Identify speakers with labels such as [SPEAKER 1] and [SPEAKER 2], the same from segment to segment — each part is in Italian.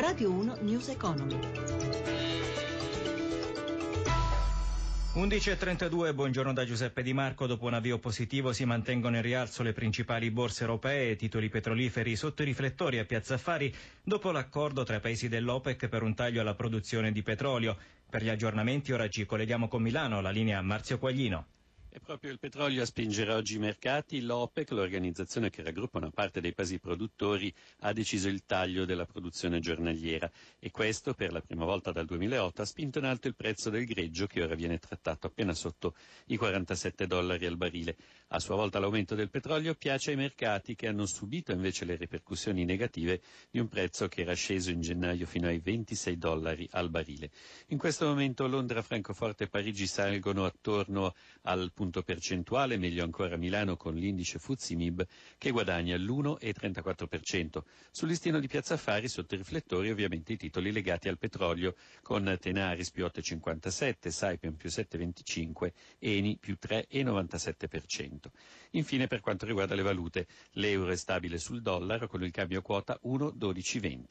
[SPEAKER 1] Radio 1 News Economy.
[SPEAKER 2] 11.32, buongiorno da Giuseppe Di Marco. Dopo un avvio positivo si mantengono in rialzo le principali borse europee titoli petroliferi sotto i riflettori a Piazza Affari dopo l'accordo tra i paesi dell'OPEC per un taglio alla produzione di petrolio. Per gli aggiornamenti ora ci colleghiamo con Milano, la linea Marzio Quaglino.
[SPEAKER 3] È proprio il petrolio a spingere oggi i mercati. L'OPEC, l'organizzazione che raggruppa una parte dei paesi produttori, ha deciso il taglio della produzione giornaliera e questo, per la prima volta dal 2008, ha spinto in alto il prezzo del greggio che ora viene trattato appena sotto i 47 dollari al barile. A sua volta l'aumento del petrolio piace ai mercati che hanno subito invece le ripercussioni negative di un prezzo che era sceso in gennaio fino ai 26 dollari al barile. In questo momento Londra, Francoforte e Parigi salgono attorno al punto percentuale, meglio ancora Milano con l'indice Fuzimib che guadagna l'1,34%. Sul listino di Piazza Affari sotto i riflettori ovviamente i titoli legati al petrolio con Tenaris più 8,57, Saipem più 7,25, Eni più 3,97%. Infine per quanto riguarda le valute, l'euro è stabile sul dollaro con il cambio quota 1,1220.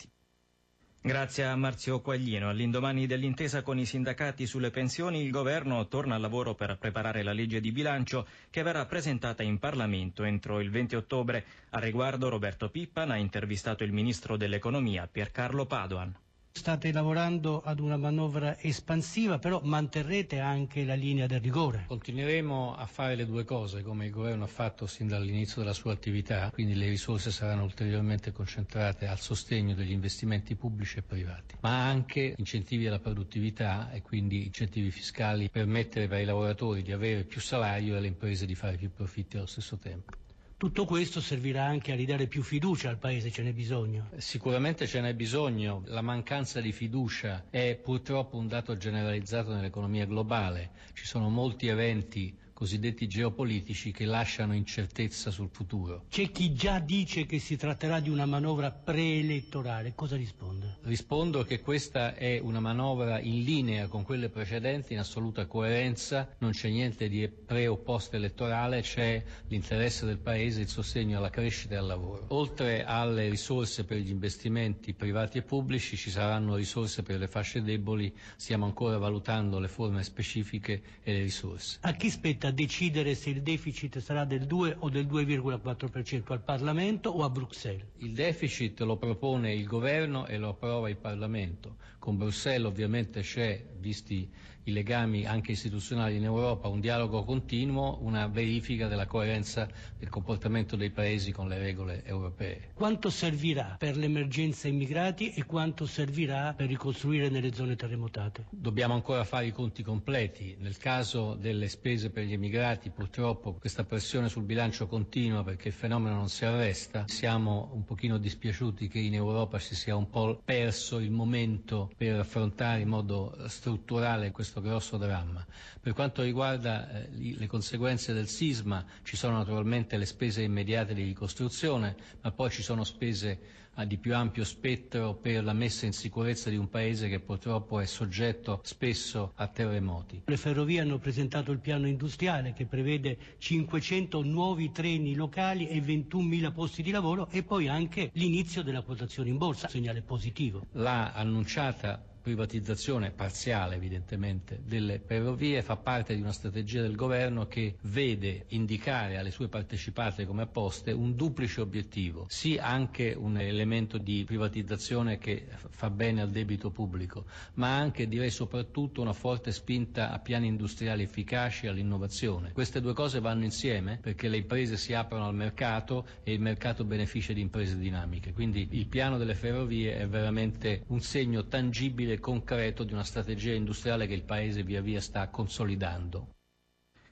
[SPEAKER 2] Grazie a Marzio Quaglino. All'indomani dell'intesa con i sindacati sulle pensioni, il governo torna al lavoro per preparare la legge di bilancio che verrà presentata in Parlamento entro il 20 ottobre. A riguardo Roberto Pippan ha intervistato il ministro dell'economia Piercarlo Padoan.
[SPEAKER 4] State lavorando ad una manovra espansiva, però manterrete anche la linea del rigore.
[SPEAKER 5] Continueremo a fare le due cose, come il governo ha fatto sin dall'inizio della sua attività, quindi le risorse saranno ulteriormente concentrate al sostegno degli investimenti pubblici e privati, ma anche incentivi alla produttività e quindi incentivi fiscali per permettere ai lavoratori di avere più salario e alle imprese di fare più profitti allo stesso tempo.
[SPEAKER 4] Tutto questo servirà anche a ridare più fiducia al Paese, ce n'è bisogno.
[SPEAKER 5] Sicuramente ce n'è bisogno, la mancanza di fiducia è purtroppo un dato generalizzato nell'economia globale, ci sono molti eventi cosiddetti geopolitici che lasciano incertezza sul futuro.
[SPEAKER 4] C'è chi già dice che si tratterà di una manovra preelettorale, cosa risponde?
[SPEAKER 5] Rispondo che questa è una manovra in linea con quelle precedenti, in assoluta coerenza, non c'è niente di pre o post elettorale, c'è l'interesse del Paese, il sostegno alla crescita e al lavoro. Oltre alle risorse per gli investimenti privati e pubblici ci saranno risorse per le fasce deboli, stiamo ancora valutando le forme specifiche e le risorse.
[SPEAKER 4] A chi spetta a decidere se il deficit sarà del 2 o del 2,4% al Parlamento o a Bruxelles?
[SPEAKER 5] Il deficit lo propone il governo e lo approva il Parlamento. Con Bruxelles ovviamente c'è, visti i legami anche istituzionali in Europa, un dialogo continuo, una verifica della coerenza del comportamento dei Paesi con le regole europee.
[SPEAKER 4] Quanto servirà per l'emergenza immigrati e quanto servirà per ricostruire nelle zone terremotate?
[SPEAKER 5] Dobbiamo ancora fare i conti completi. Nel caso delle spese per gli immigrati purtroppo questa pressione sul bilancio continua perché il fenomeno non si arresta. Siamo un pochino dispiaciuti che in Europa si sia un po' perso il momento per affrontare in modo strutturale questo questo grosso dramma. Per quanto riguarda eh, le conseguenze del sisma, ci sono naturalmente le spese immediate di ricostruzione, ma poi ci sono spese eh, di più ampio spettro per la messa in sicurezza di un Paese che purtroppo è soggetto spesso a terremoti.
[SPEAKER 4] Le ferrovie hanno presentato il piano industriale che prevede 500 nuovi treni locali e 21.000 posti di lavoro e poi anche l'inizio della quotazione in borsa, segnale positivo.
[SPEAKER 5] L'ha annunciata privatizzazione parziale evidentemente delle ferrovie fa parte di una strategia del governo che vede indicare alle sue partecipate come apposte un duplice obiettivo, sì anche un elemento di privatizzazione che fa bene al debito pubblico, ma anche direi soprattutto una forte spinta a piani industriali efficaci e all'innovazione. Queste due cose vanno insieme perché le imprese si aprono al mercato e il mercato beneficia di imprese dinamiche. Quindi il piano delle ferrovie è veramente un segno tangibile concreto di una strategia industriale che il Paese via via sta consolidando.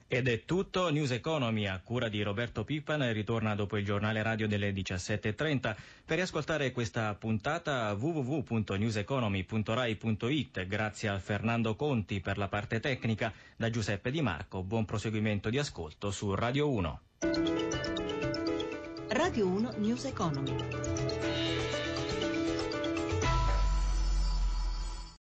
[SPEAKER 2] Ed è tutto, News Economy a cura di Roberto Pippan ritorna dopo il giornale radio delle 17.30. Per riascoltare questa puntata www.newseconomy.rai.it grazie a Fernando Conti per la parte tecnica, da Giuseppe Di Marco, buon proseguimento di ascolto su Radio 1.
[SPEAKER 1] Radio 1 News Economy.